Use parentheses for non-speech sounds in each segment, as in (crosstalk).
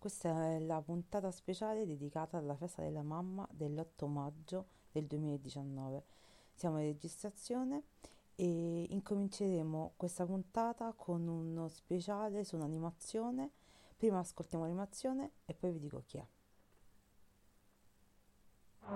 questa è la puntata speciale dedicata alla festa della mamma dell'8 maggio del 2019. Siamo in registrazione e incominceremo questa puntata con uno speciale su un'animazione. Prima ascoltiamo l'animazione e poi vi dico chi è. (laughs)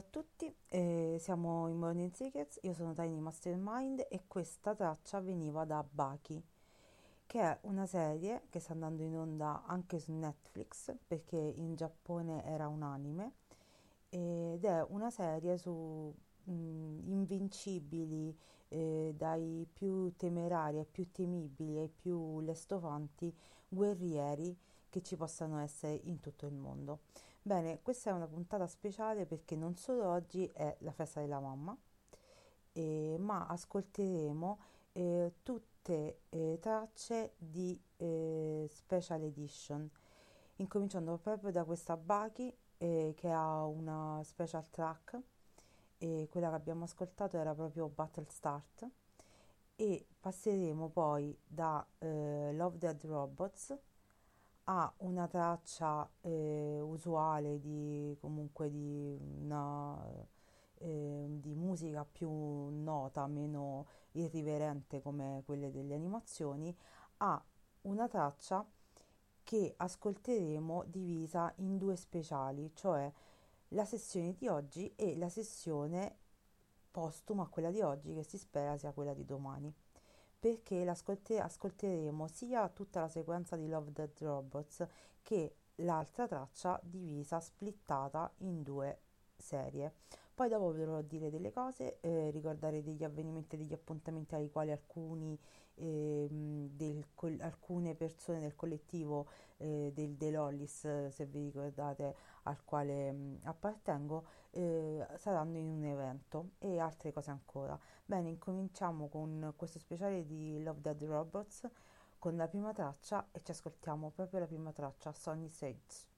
a tutti, eh, siamo in Morning Secrets, io sono Tiny Mastermind e questa traccia veniva da Baki, che è una serie che sta andando in onda anche su Netflix perché in Giappone era un anime ed è una serie su mh, invincibili eh, dai più temerari ai più temibili ai più lestofanti guerrieri che ci possano essere in tutto il mondo. Bene, questa è una puntata speciale perché non solo oggi è la festa della mamma, eh, ma ascolteremo eh, tutte eh, tracce di eh, special edition, incominciando proprio da questa Baki eh, che ha una special track, e quella che abbiamo ascoltato era proprio Battle Start, e passeremo poi da eh, Love Dead Robots ha una traccia eh, usuale di comunque di una eh, di musica più nota, meno irriverente come quelle delle animazioni, ha una traccia che ascolteremo divisa in due speciali, cioè la sessione di oggi e la sessione postuma quella di oggi che si spera sia quella di domani perché ascolteremo sia tutta la sequenza di Love Dead Robots che l'altra traccia divisa, splittata in due serie. Poi dopo vi dovrò dire delle cose, eh, ricordare degli avvenimenti e degli appuntamenti ai quali alcuni del col- alcune persone del collettivo eh, del De Lollis, se vi ricordate, al quale mh, appartengo, eh, saranno in un evento e altre cose ancora. Bene, incominciamo con questo speciale di Love Dead Robots con la prima traccia e ci ascoltiamo proprio la prima traccia, Sonny Sage.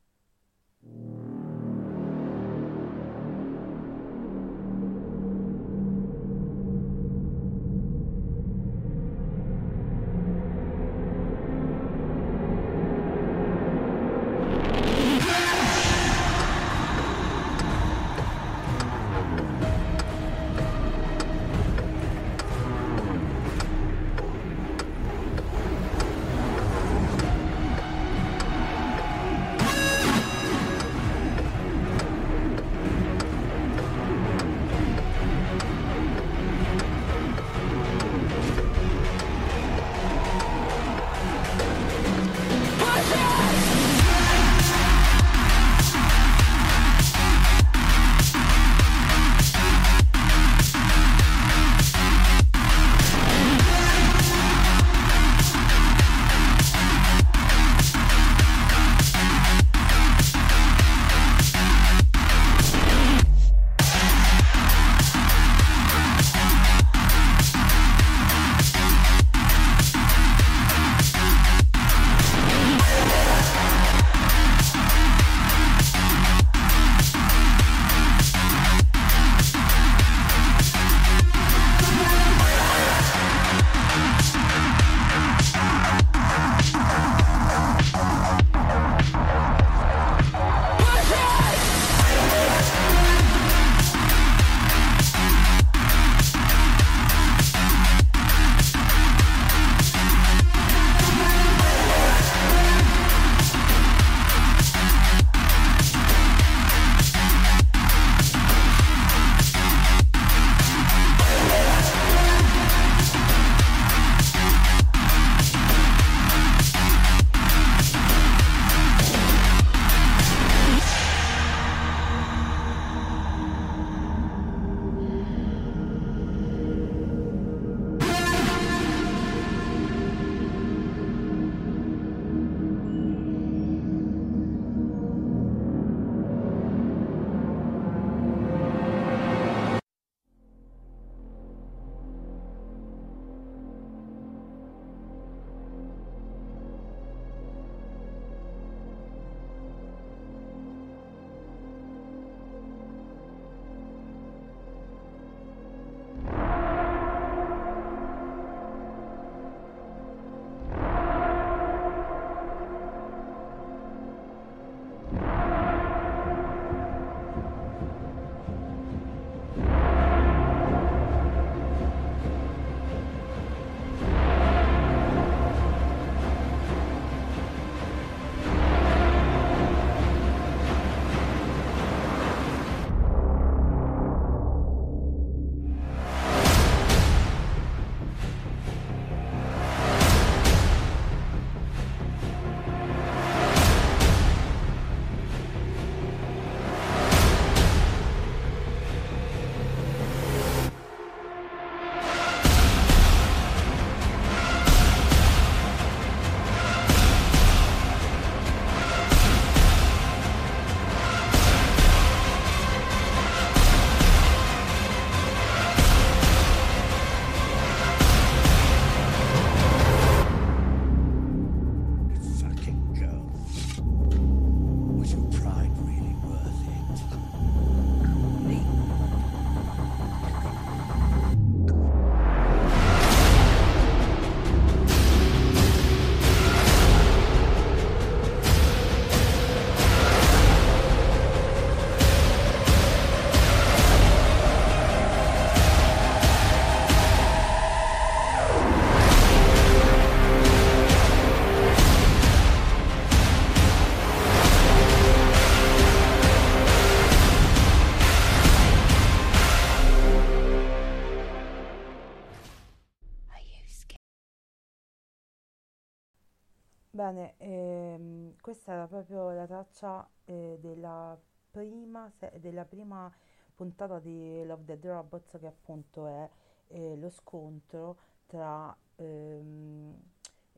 Questa era proprio la traccia eh, della prima, se- della prima puntata di Love Dead Robots che appunto è eh, lo scontro tra ehm,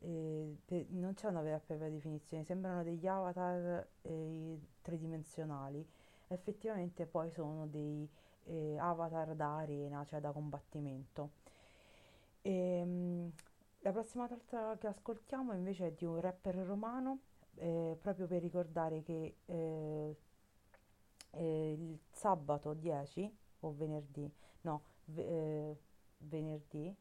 eh, per- non c'è una vera e propria definizione, sembrano degli avatar eh, tridimensionali, effettivamente poi sono dei eh, avatar da arena, cioè da combattimento. Ehm, la prossima traccia che ascoltiamo invece è di un rapper romano, eh, proprio per ricordare che eh, eh, il sabato 10 o venerdì, no, ve- eh, venerdì,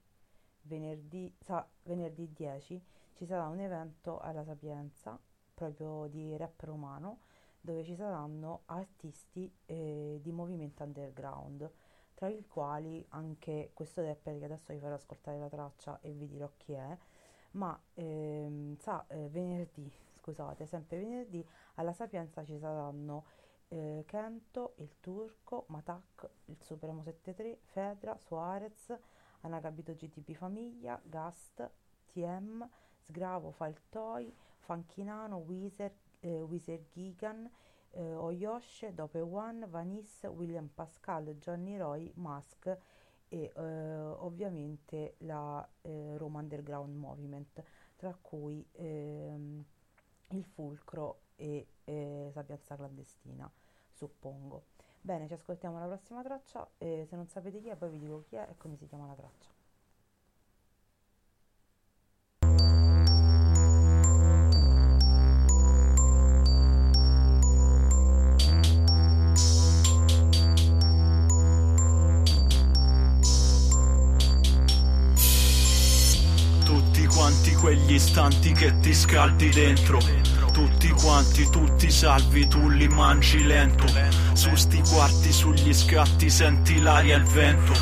venerdì, sa- venerdì 10 ci sarà un evento alla Sapienza, proprio di rap romano, dove ci saranno artisti eh, di movimento underground, tra i quali anche questo rapper che adesso vi farò ascoltare la traccia e vi dirò chi è, ma ehm, sa, eh, venerdì, scusate, sempre venerdì alla Sapienza ci saranno eh, Kento, il Turco, Matak, il Supremo 73, Fedra, Suarez, Anacabito GTP Famiglia, Gast, TM, Sgravo, Faltoi, Fanchinano, Weezer, eh, Weezer Gigan, eh, Oyoshe, Dope One, Vanis, William Pascal, Johnny Roy, Musk e eh, ovviamente la eh, Roma Underground Movement, tra cui ehm, il Fulcro e eh, Sapienza Clandestina, suppongo. Bene, ci ascoltiamo la prossima traccia e se non sapete chi è poi vi dico chi è e come si chiama la traccia. Istanti che ti scaldi dentro. Tutti quanti, tutti salvi, tu li mangi lento. Su sti quarti, sugli scatti, senti l'aria e il vento.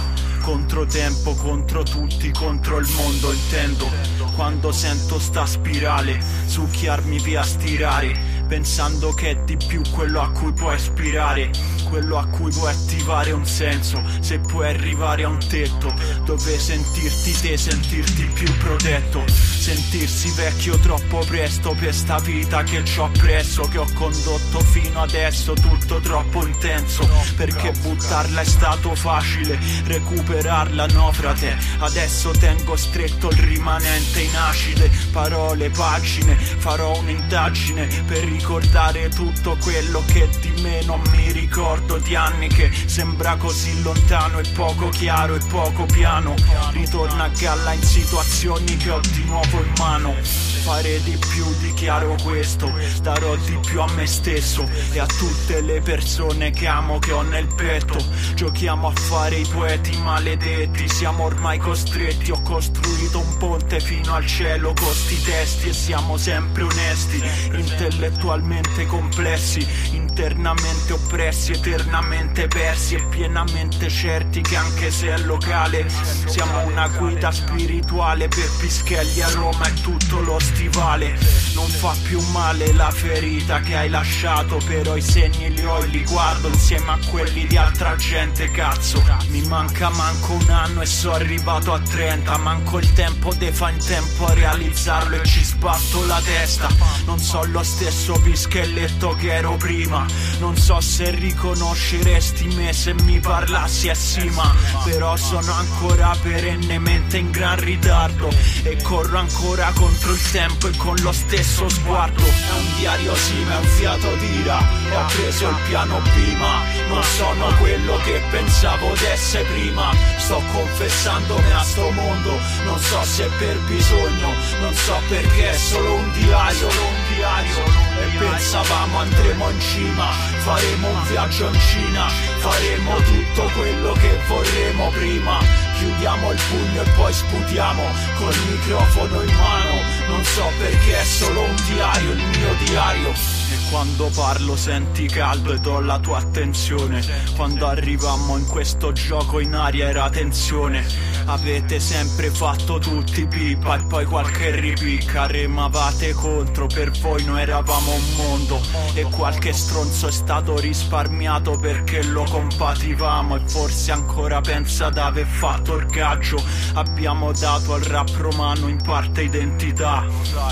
Controtempo, contro tutti, contro il mondo intendo. Quando sento sta spirale, succhiarmi via stirare. Pensando che è di più quello a cui puoi aspirare Quello a cui puoi attivare un senso. Se puoi arrivare a un tetto Dove sentirti te, sentirti più protetto. Sentirsi vecchio troppo presto per sta vita che ci ho presso Che ho condotto fino adesso tutto troppo intenso. Perché buttarla è stato facile Recuperarla no frate. Adesso tengo stretto il rimanente in acide. Parole, pagine Farò un'indagine per ricordare tutto quello che di me non mi ricordo Di anni che sembra così lontano e poco chiaro e poco piano. Ritorna a galla in situazioni che ho di nuovo in mano. Fare di più, dichiaro questo Darò di più a me stesso E a tutte le persone che amo, che ho nel petto. Giochiamo a fare i poeti maledetti Siamo ormai costretti. Ho costruito un ponte fino al cielo con sti testi E siamo sempre onesti Intellettualmente complessi Internamente oppressi Eternamente persi E pienamente certi che anche se è locale Siamo una guida spirituale Per Pischelli a Roma è tutto lo stivale. Non fa più male la ferita che hai lasciato Però i segni li ho e li guardo insieme a quelli di altra gente Cazzo, mi manca manco un anno e sono arrivato a 30 Manco il tempo de fa in tempo a realizzarlo e ci sbatto la testa. Non so lo stesso pischelletto che ero prima Non so se riconosceresti me se mi parlassi a sima. Però sono ancora perennemente in gran ritardo E corro ancora contro il tempo e con lo stesso sguardo. È un diario sì ma è un fiato d'ira. E ho preso il piano B ma non sono quello che pensavo d'essere prima. Sto confessandomi a sto mondo Non so se per bisogno Non so perché è solo un diario. Solo un diario. E pensavamo andremo in cima Faremo un viaggio in Cina Faremo tutto quello che vorremmo prima. Chiudiamo il pugno e poi sputiamo Col microfono in mano. Non so perché è solo un diario Il mio diario. E quando parlo senti caldo e do la tua attenzione. Quando arrivammo in questo gioco in aria era tensione. Avete sempre fatto tutti pipa e poi qualche ripicca. Remavate contro, per voi noi eravamo un mondo. E qualche stronzo è stato risparmiato perché lo compativamo E forse ancora pensa d'aver fatto il gaggio. Abbiamo dato al rap romano in parte identità.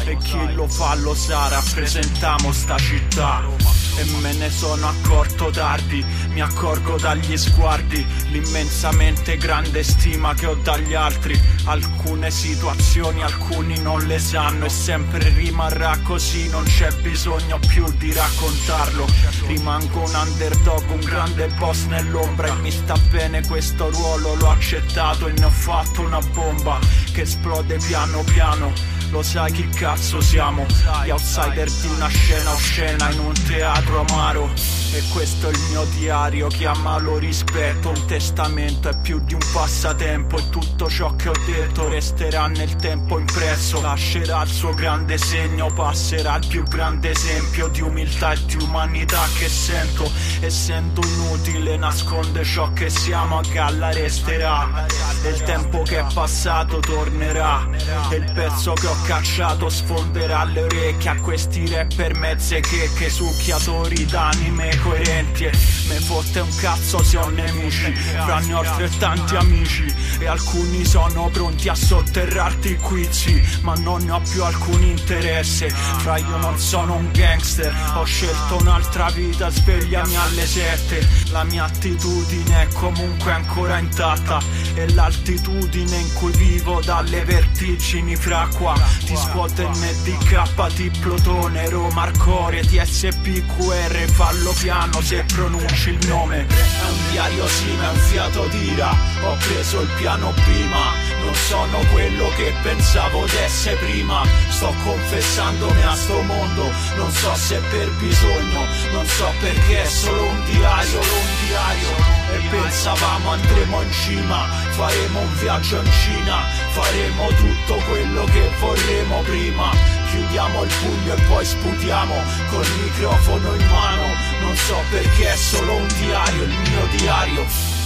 E chi lo fa lo sa, rappresentiamo sta città e me ne sono accorto tardi, mi accorgo dagli sguardi, l'immensamente grande stima che ho dagli altri. Alcune situazioni alcuni non le sanno e sempre rimarrà così, non c'è bisogno più di raccontarlo. Rimango un underdog, un grande boss nell'ombra e mi sta bene questo ruolo, l'ho accettato e ne ho fatto una bomba che esplode piano piano. Lo sai chi cazzo siamo? Gli outsider di una scena oscena in un teatro amaro. E questo è il mio diario, chiamalo rispetto. Un testamento è più di un passatempo. E tutto ciò che ho detto resterà nel tempo impresso. Lascerà il suo grande segno, passerà il più grande esempio di umiltà e di umanità che sento. Essendo inutile, nasconde ciò che siamo, a galla resterà. E il tempo che è passato tornerà. E il pezzo che ho cacciato sfonderà le orecchie a questi rapper mezze che, che succhiatori d'anime coerenti. E me fotte un cazzo se ho nemici, fra ne ho altrettanti amici. E alcuni sono pronti a sotterrarti quizi, ma non ne ho più alcun interesse. Fra io non sono un gangster, ho scelto un'altra vita, svegliami alle sette. La mia attitudine è comunque ancora intatta. E l'altitudine in cui vivo dalle vertigini fra qua Ti scuote il MDK, ti plotone, Roma, Arcore, TSP, QR Fallo piano se pronunci il nome. È un diario sì ma è un fiato tira Ho preso il piano prima Non sono quello che pensavo d'essere prima Sto confessandomi a sto mondo Non so se per bisogno Non so perché è solo un diario Solo un diario e pensavamo andremo in cima, faremo un viaggio in Cina, faremo tutto quello che vorremmo prima. Chiudiamo il pugno e poi sputiamo col microfono in mano. Non so perché è solo un diario, il mio diario.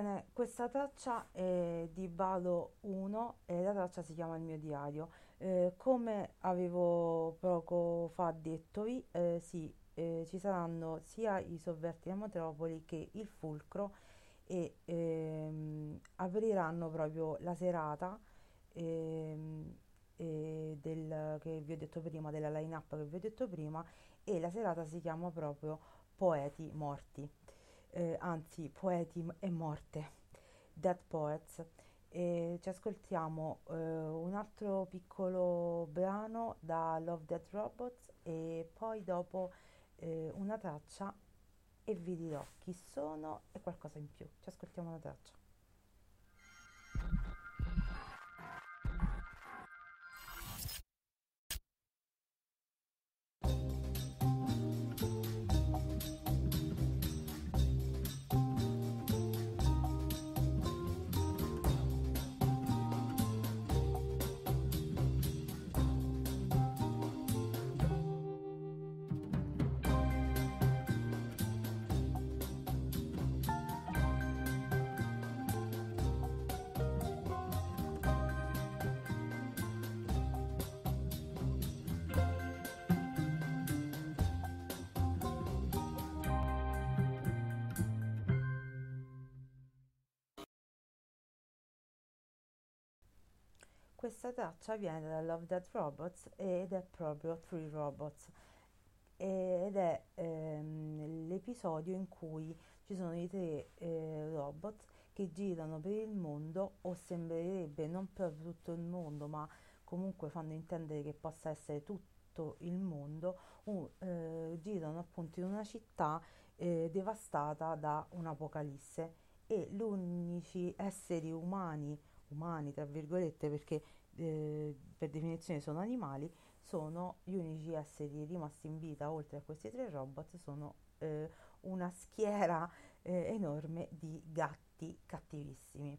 Bene, questa traccia è di Valo 1 e la traccia si chiama Il mio diario. Eh, come avevo poco fa detto, eh, sì, eh, ci saranno sia i sovverti della metropoli che il fulcro e ehm, apriranno proprio la serata ehm, eh, del, che vi ho detto prima, della line-up che vi ho detto prima e la serata si chiama proprio Poeti Morti eh, anzi poeti e morte, Dead Poets. E ci ascoltiamo eh, un altro piccolo brano da Love Dead Robots e poi dopo eh, una traccia e vi dirò chi sono e qualcosa in più. Ci ascoltiamo una traccia. Questa traccia viene da Love Dead Robots ed è proprio Three Robots. Ed è ehm, l'episodio in cui ci sono i tre eh, robot che girano per il mondo o sembrerebbe non proprio tutto il mondo ma comunque fanno intendere che possa essere tutto il mondo uh, eh, girano appunto in una città eh, devastata da un'apocalisse. E gli unici esseri umani umani, tra virgolette, perché eh, per definizione sono animali, sono gli unici esseri rimasti in vita, oltre a questi tre robot, sono eh, una schiera eh, enorme di gatti cattivissimi.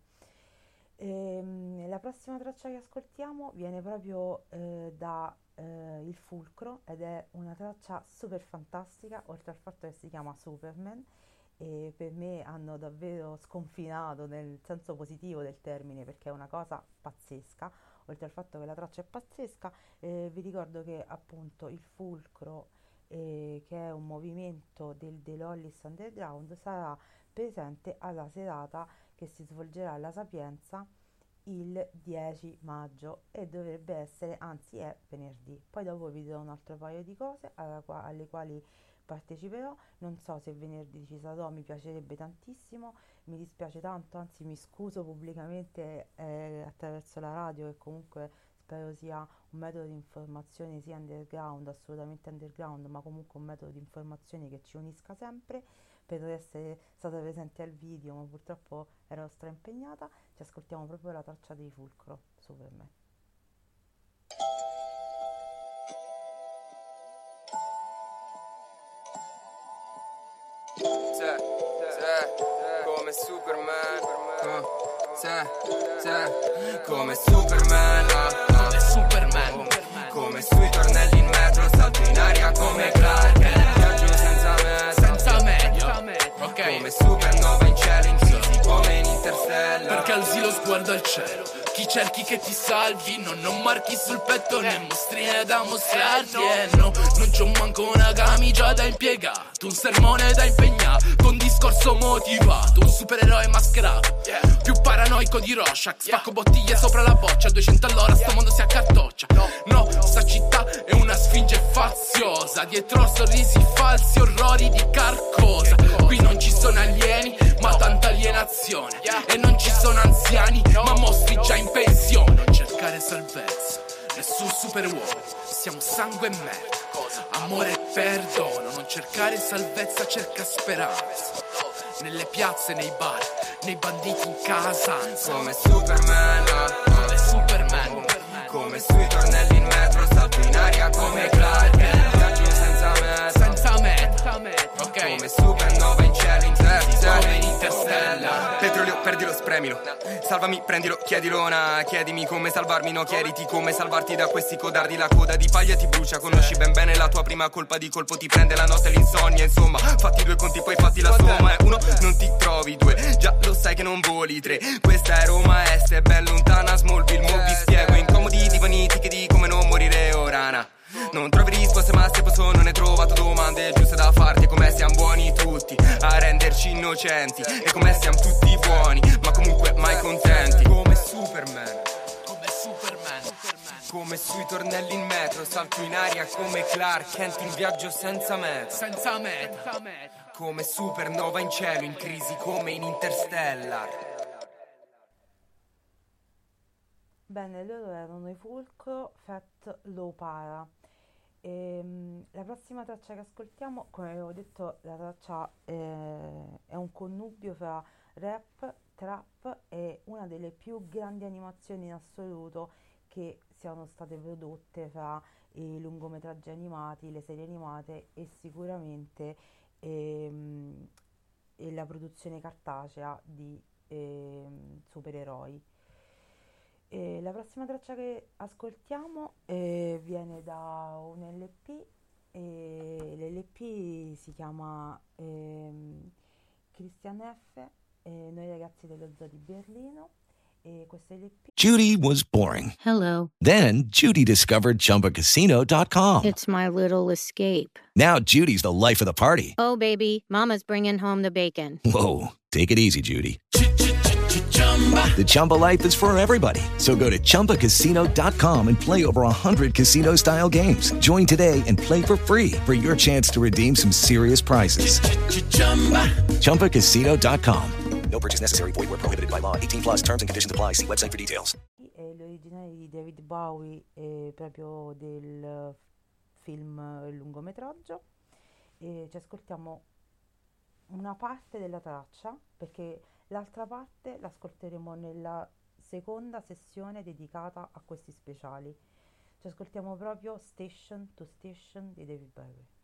Ehm, la prossima traccia che ascoltiamo viene proprio eh, da eh, Il Fulcro ed è una traccia super fantastica, oltre al fatto che si chiama Superman e per me hanno davvero sconfinato nel senso positivo del termine perché è una cosa pazzesca oltre al fatto che la traccia è pazzesca eh, vi ricordo che appunto il fulcro eh, che è un movimento del The Lollis Underground sarà presente alla serata che si svolgerà alla Sapienza il 10 maggio e dovrebbe essere, anzi è venerdì. Poi dopo vi dirò un altro paio di cose qua- alle quali parteciperò. Non so se venerdì ci sarò, mi piacerebbe tantissimo, mi dispiace tanto, anzi mi scuso pubblicamente eh, attraverso la radio e comunque spero sia un metodo di informazione sia underground, assolutamente underground, ma comunque un metodo di informazione che ci unisca sempre per essere stata presente al video, ma purtroppo ero straimpegnata. Ci ascoltiamo proprio la traccia dei Fulcro su per me. Come Superman. Come Superman. ah, ah. come Superman Come sui tornelli in metro, salto in aria come Clark. Viaggio senza meta. senza media ok Come supernova come in Interstellar. perché alzi lo sguardo al cielo. Chi cerchi che ti salvi non ho marchi sul petto né mostrine da mostrarti e no. Non c'ho manco una camicia da impiegato un sermone da impegnato un discorso motivato un supereroe mascherato. Più paranoico di Rorschach. Spacco bottiglie sopra la boccia a 200 all'ora sto mondo si accartoccia no. Sta città è una sfinge faziosa. Dietro sorrisi falsi orrori di carcosa. Qui non ci sono alieni ma tanta alienazione. E non ci sono anziani ma mostri già in pensione. Non cercare salvezza nessun superuomo. Siamo sangue e merda amore e perdono non cercare salvezza cerca speranza nelle piazze nei bar nei banditi in casa Come Superman. ah, ah. come Superman Come sui tornelli spremilo. Salvami, prendilo, chiedilo, na. Chiedimi come salvarmi, no, chiediti come salvarti da questi codardi. La coda di paglia ti brucia, conosci ben bene la tua prima colpa di colpo, ti prende la notte e l'insonnia. Insomma, fatti due conti, poi fatti la somma. E uno, non ti trovi due, già lo sai che non voli tre. Questa è Roma Est, è ben lontana, Smallville. Mo vi spiego, incomodi divaniti che di come non morire ora, na. Non trovi risposte ma se posso non hai trovato domande giuste da farti. E come siamo buoni tutti a renderci innocenti. E come siamo tutti buoni ma comunque mai contenti. Come Superman. Come Superman. Come sui tornelli in metro Salto in aria come Clark Kent in viaggio senza meta senza meta Come supernova in cielo in crisi come in Interstellar. Bene, loro erano i Fulcro Fat Low Para. Ehm, la prossima traccia che ascoltiamo, come avevo detto, la traccia eh, è un connubio fra rap, trap e una delle più grandi animazioni in assoluto che siano state prodotte fra i lungometraggi animati, le serie animate e sicuramente ehm, e la produzione cartacea di ehm, supereroi. E la prossima traccia che ascoltiamo eh, viene da un LP e l'LP si chiama ehm, Christian F. e noi ragazzi dello Zoo di Berlino e questo LP Judy was boring. Hello. Then Judy discovered ChumbaCasino.com. It's my little escape. Now Judy's the life of the party. Oh, baby, Mama's bringing home the bacon. Whoa, take it easy, Judy. The Chumba life is for everybody. So go to ChumbaCasino.com and play over 100 casino style games. Join today and play for free for your chance to redeem some serious prizes. ChumbaCasino.com. No purchase necessary. Void where prohibited by law. 18 plus terms and conditions apply. See website for details. è l'originale di David Bowie eh, proprio del film eh, lungometraggio e ci ascoltiamo una parte della traccia perché l'altra parte l'ascolteremo nella seconda sessione dedicata a questi speciali. Ci ascoltiamo proprio Station to Station di David Bowie.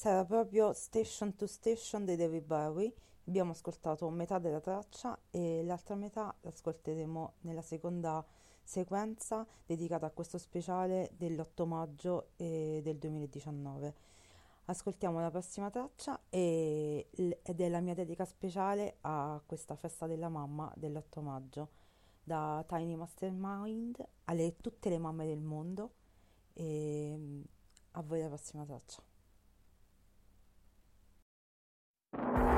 Questa era proprio Station to Station dei David Bowie. Abbiamo ascoltato metà della traccia e l'altra metà l'ascolteremo nella seconda sequenza dedicata a questo speciale dell'8 maggio eh, del 2019. Ascoltiamo la prossima traccia e- ed è la mia dedica speciale a questa festa della mamma dell'8 maggio da Tiny Mastermind alle tutte le mamme del mondo e a voi la prossima traccia. you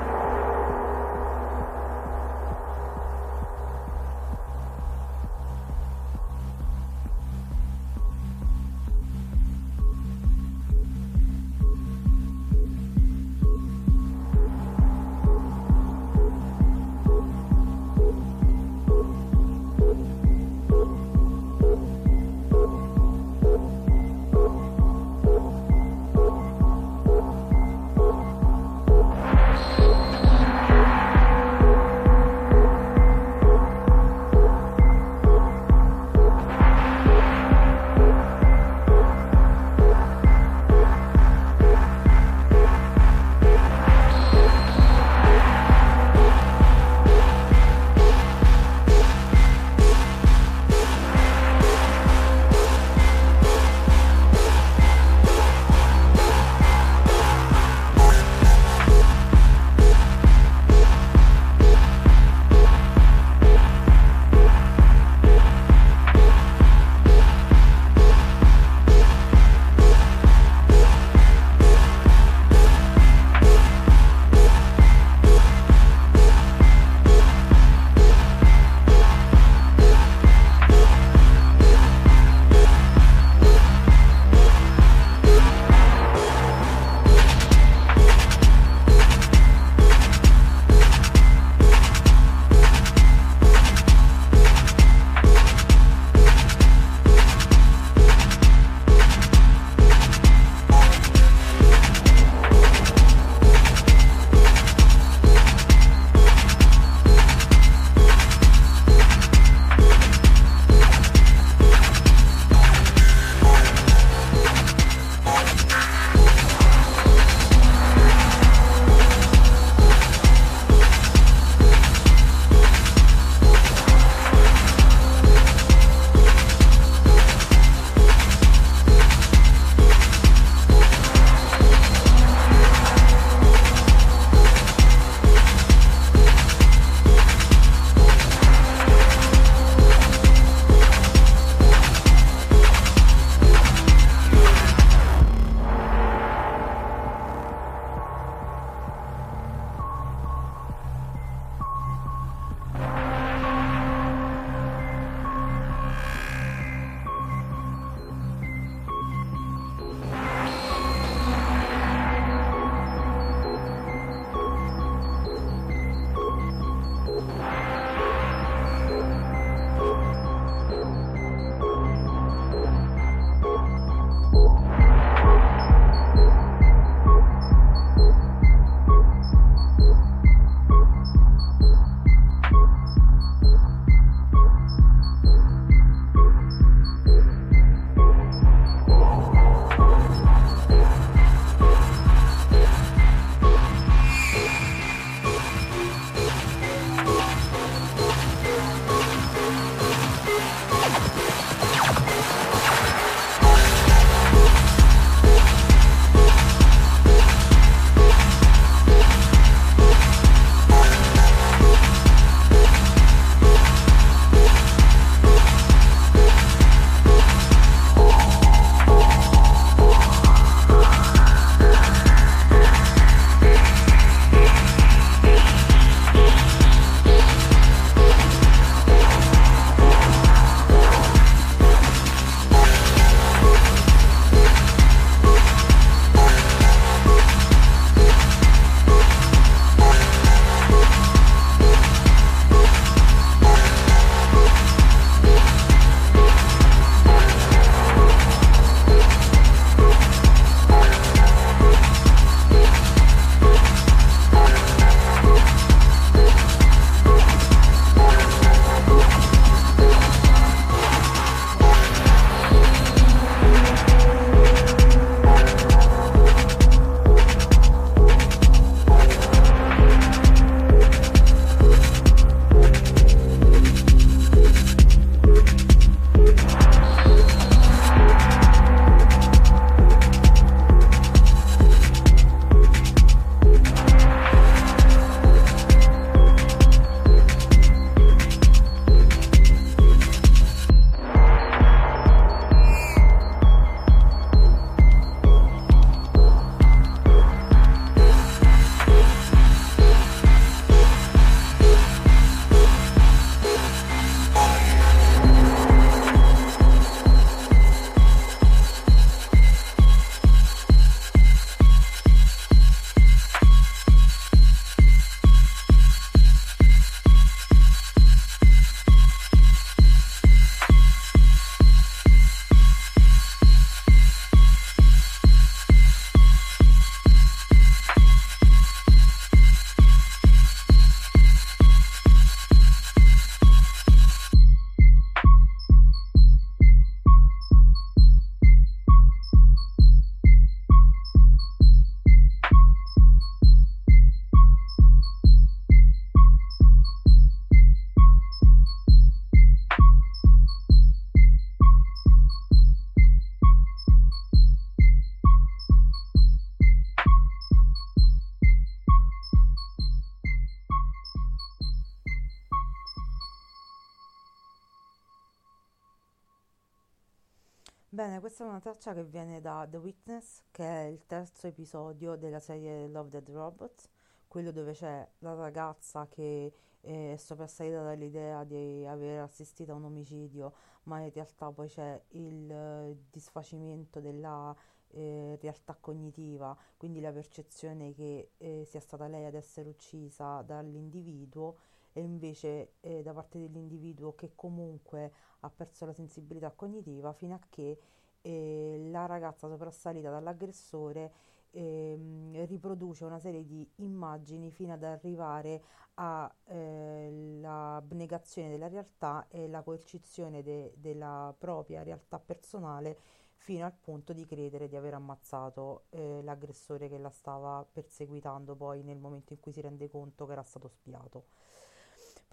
questa è una traccia che viene da The Witness, che è il terzo episodio della serie Love Dead Robots, quello dove c'è la ragazza che eh, è soprassalita dall'idea di aver assistito a un omicidio, ma in realtà poi c'è il eh, disfacimento della eh, realtà cognitiva, quindi la percezione che eh, sia stata lei ad essere uccisa dall'individuo e invece eh, da parte dell'individuo che comunque ha perso la sensibilità cognitiva fino a che eh, la ragazza soprassalita dall'aggressore ehm, riproduce una serie di immagini fino ad arrivare all'abnegazione della realtà e la coercizione de- della propria realtà personale fino al punto di credere di aver ammazzato eh, l'aggressore che la stava perseguitando poi nel momento in cui si rende conto che era stato spiato.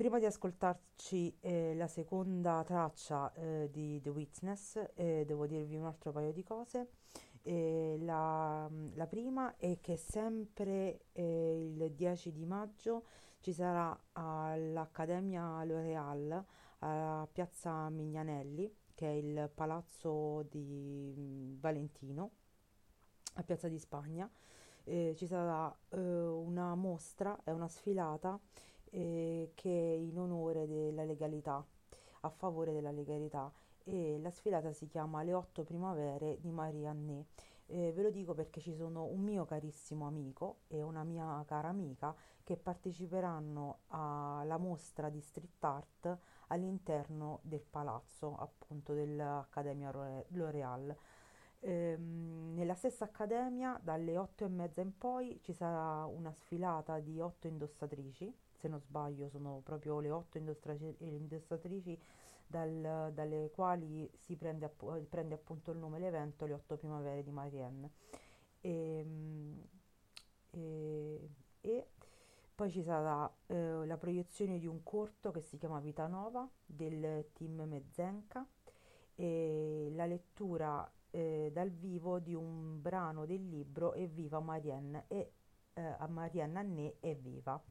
Prima di ascoltarci eh, la seconda traccia eh, di The Witness, eh, devo dirvi un altro paio di cose. Eh, la, la prima è che sempre eh, il 10 di maggio ci sarà all'Accademia L'Oreal a Piazza Mignanelli, che è il palazzo di mm, Valentino, a Piazza di Spagna. Eh, ci sarà una mostra, è una sfilata eh, che in onore della legalità, a favore della legalità e la sfilata si chiama Le otto primavere di Marie Anné. Eh, ve lo dico perché ci sono un mio carissimo amico e una mia cara amica che parteciperanno alla mostra di street art all'interno del palazzo appunto dell'Accademia L'Oreal. Ehm, nella stessa accademia dalle otto e mezza in poi ci sarà una sfilata di otto indossatrici se non sbaglio sono proprio le otto indossatrici dal, dalle quali si prende, app- prende, appunto il nome l'evento Le otto primavere di Marianne. E, ehm, e, e poi ci sarà eh, la proiezione di un corto che si chiama Vita Nova del team Mezzenca e la lettura eh, dal vivo di un brano del libro Evviva Marianne e eh, Marianne Annè Evviva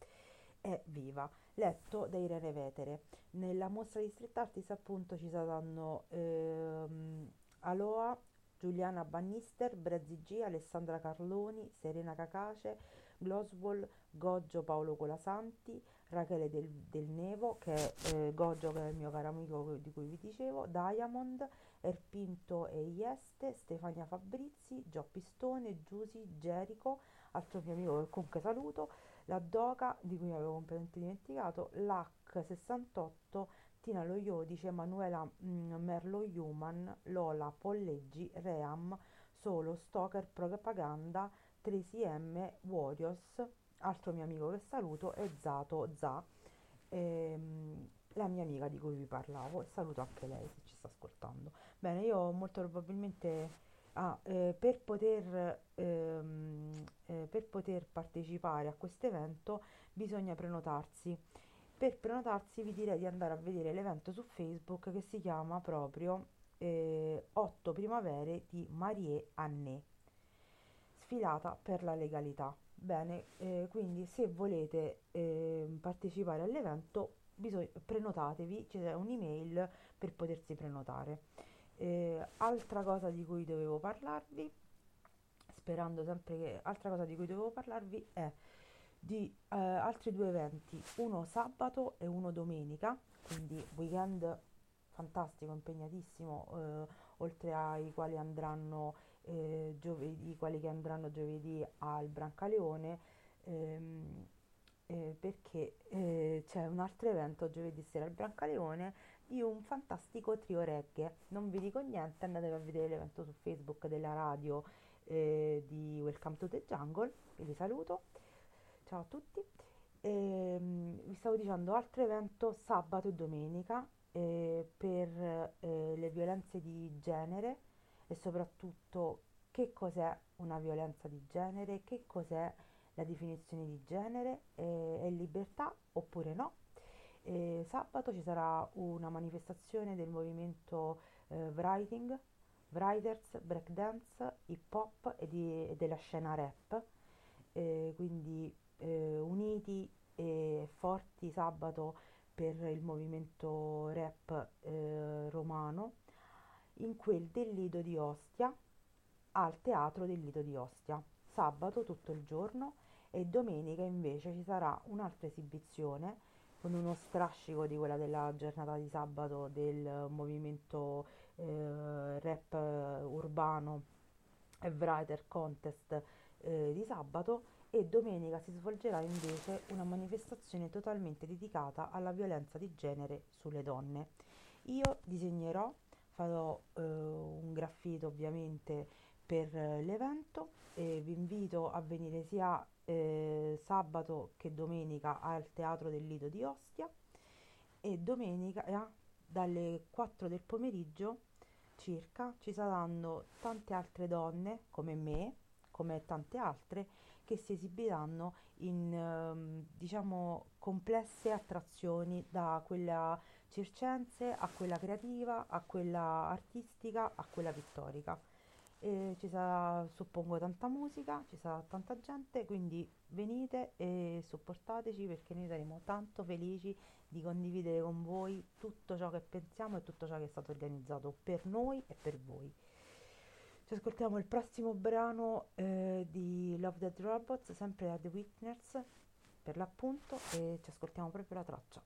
è viva, letto da Irene Vetere. Nella mostra di street artist appunto ci saranno ehm, Aloa, Giuliana Bannister, Brezzi G, Alessandra Carloni, Serena Cacace, Gloswall, Goggio Paolo Colasanti, Rachele del, del Nevo, che è eh, Goggio che è il mio caro amico di cui vi dicevo, Diamond, Erpinto e Ieste, Stefania Fabrizi, Gio Pistone, Giusi, Gerico, altro mio amico che comunque saluto, la Doca, di cui avevo completamente dimenticato, l'H68, Tina Lo Iodice, Emanuela mm, Merlo Human, Lola Polleggi, Ream, Solo, Stoker, Propaganda, 3CM, Warriors, altro mio amico che saluto, e Zato Za, ehm, la mia amica di cui vi parlavo, saluto anche lei se ci sta ascoltando. Bene, io molto probabilmente Ah, eh, per poter, ehm, eh, per poter partecipare a questo evento bisogna prenotarsi. Per prenotarsi vi direi di andare a vedere l'evento su Facebook che si chiama proprio eh, 8 primavere di Marie Anné, sfilata per la legalità. Bene, eh, quindi se volete ehm, partecipare all'evento bisogna, prenotatevi, c'è un'email per potersi prenotare. Eh, altra cosa di cui dovevo parlarvi, sperando sempre che altra cosa di cui dovevo parlarvi è di eh, altri due eventi, uno sabato e uno domenica, quindi weekend fantastico, impegnatissimo, eh, oltre ai quali andranno eh, giovedì, quelli che andranno giovedì al Brancaleone, ehm, eh, perché eh, c'è un altro evento giovedì sera al Brancaleone di un fantastico trio reggae. Non vi dico niente, andatevi a vedere l'evento su Facebook della radio eh, di Welcome to the Jungle, vi, saluto. Ciao a tutti. E, ehm, vi stavo dicendo altro evento sabato e domenica eh, per eh, le violenze di genere e soprattutto che cos'è una violenza di genere, che cos'è la definizione di genere, è libertà oppure no e sabato ci sarà una manifestazione del movimento eh, Writing, Writers, Breakdance, Hip Hop e, di, e della scena rap, eh, quindi eh, uniti e forti sabato per il movimento rap eh, romano. in quel del Lido di Ostia al Teatro del Lido di Ostia, sabato tutto il giorno e domenica invece ci sarà un'altra esibizione con uno strascico di quella della giornata di sabato del movimento eh, rap eh, urbano e writer contest eh, di sabato e domenica si svolgerà invece una manifestazione totalmente dedicata alla violenza di genere sulle donne. Io disegnerò, farò eh, un graffito ovviamente per eh, l'evento e vi invito a venire sia eh, sabato che domenica al Teatro del Lido di Ostia e domenica eh, dalle 4 del pomeriggio circa ci saranno tante altre donne come me, come tante altre, che si esibiranno in ehm, diciamo complesse attrazioni da quella circense a quella creativa, a quella artistica, a quella pittorica. E ci sarà, suppongo, tanta musica, ci sarà tanta gente, quindi venite e supportateci perché noi saremo tanto felici di condividere con voi tutto ciò che pensiamo e tutto ciò che è stato organizzato per noi e per voi. Ci ascoltiamo il prossimo brano eh, di Love Dead Robots, sempre da The Witness per l'appunto, e ci ascoltiamo proprio la traccia.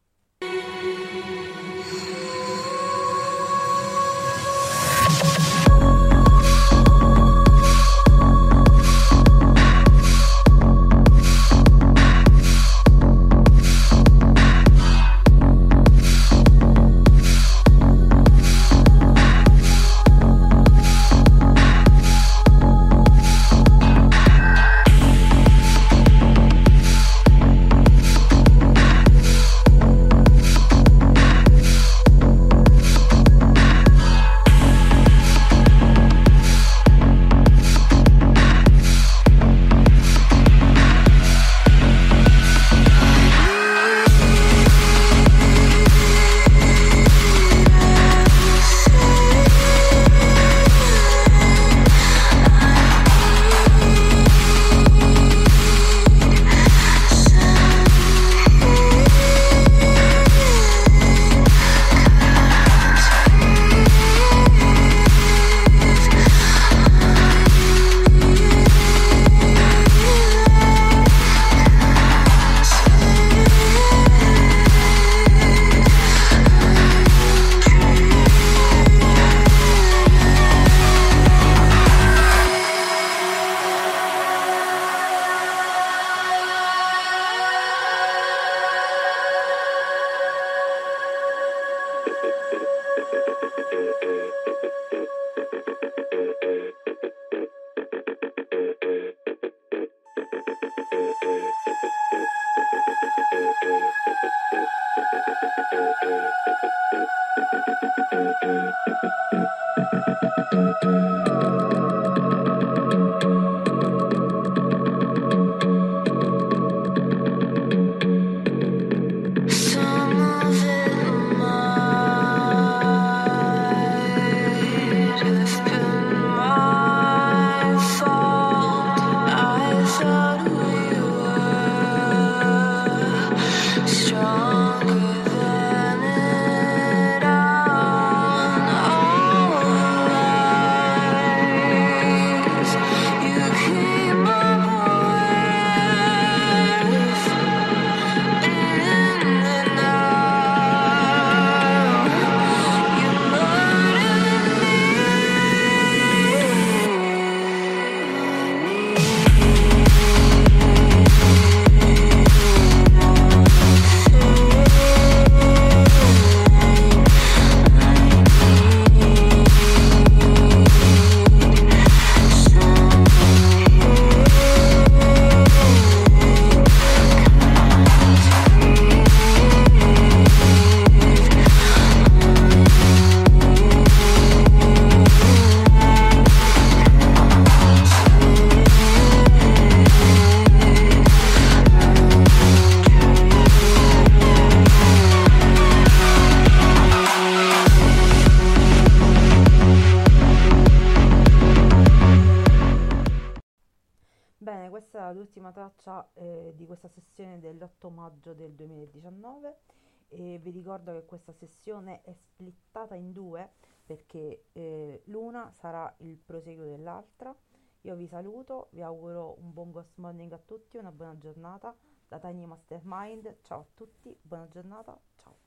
Perché eh, l'una sarà il proseguo dell'altra. Io vi saluto, vi auguro un buon ghost morning a tutti, una buona giornata da Tiny Mastermind. Ciao a tutti, buona giornata, ciao.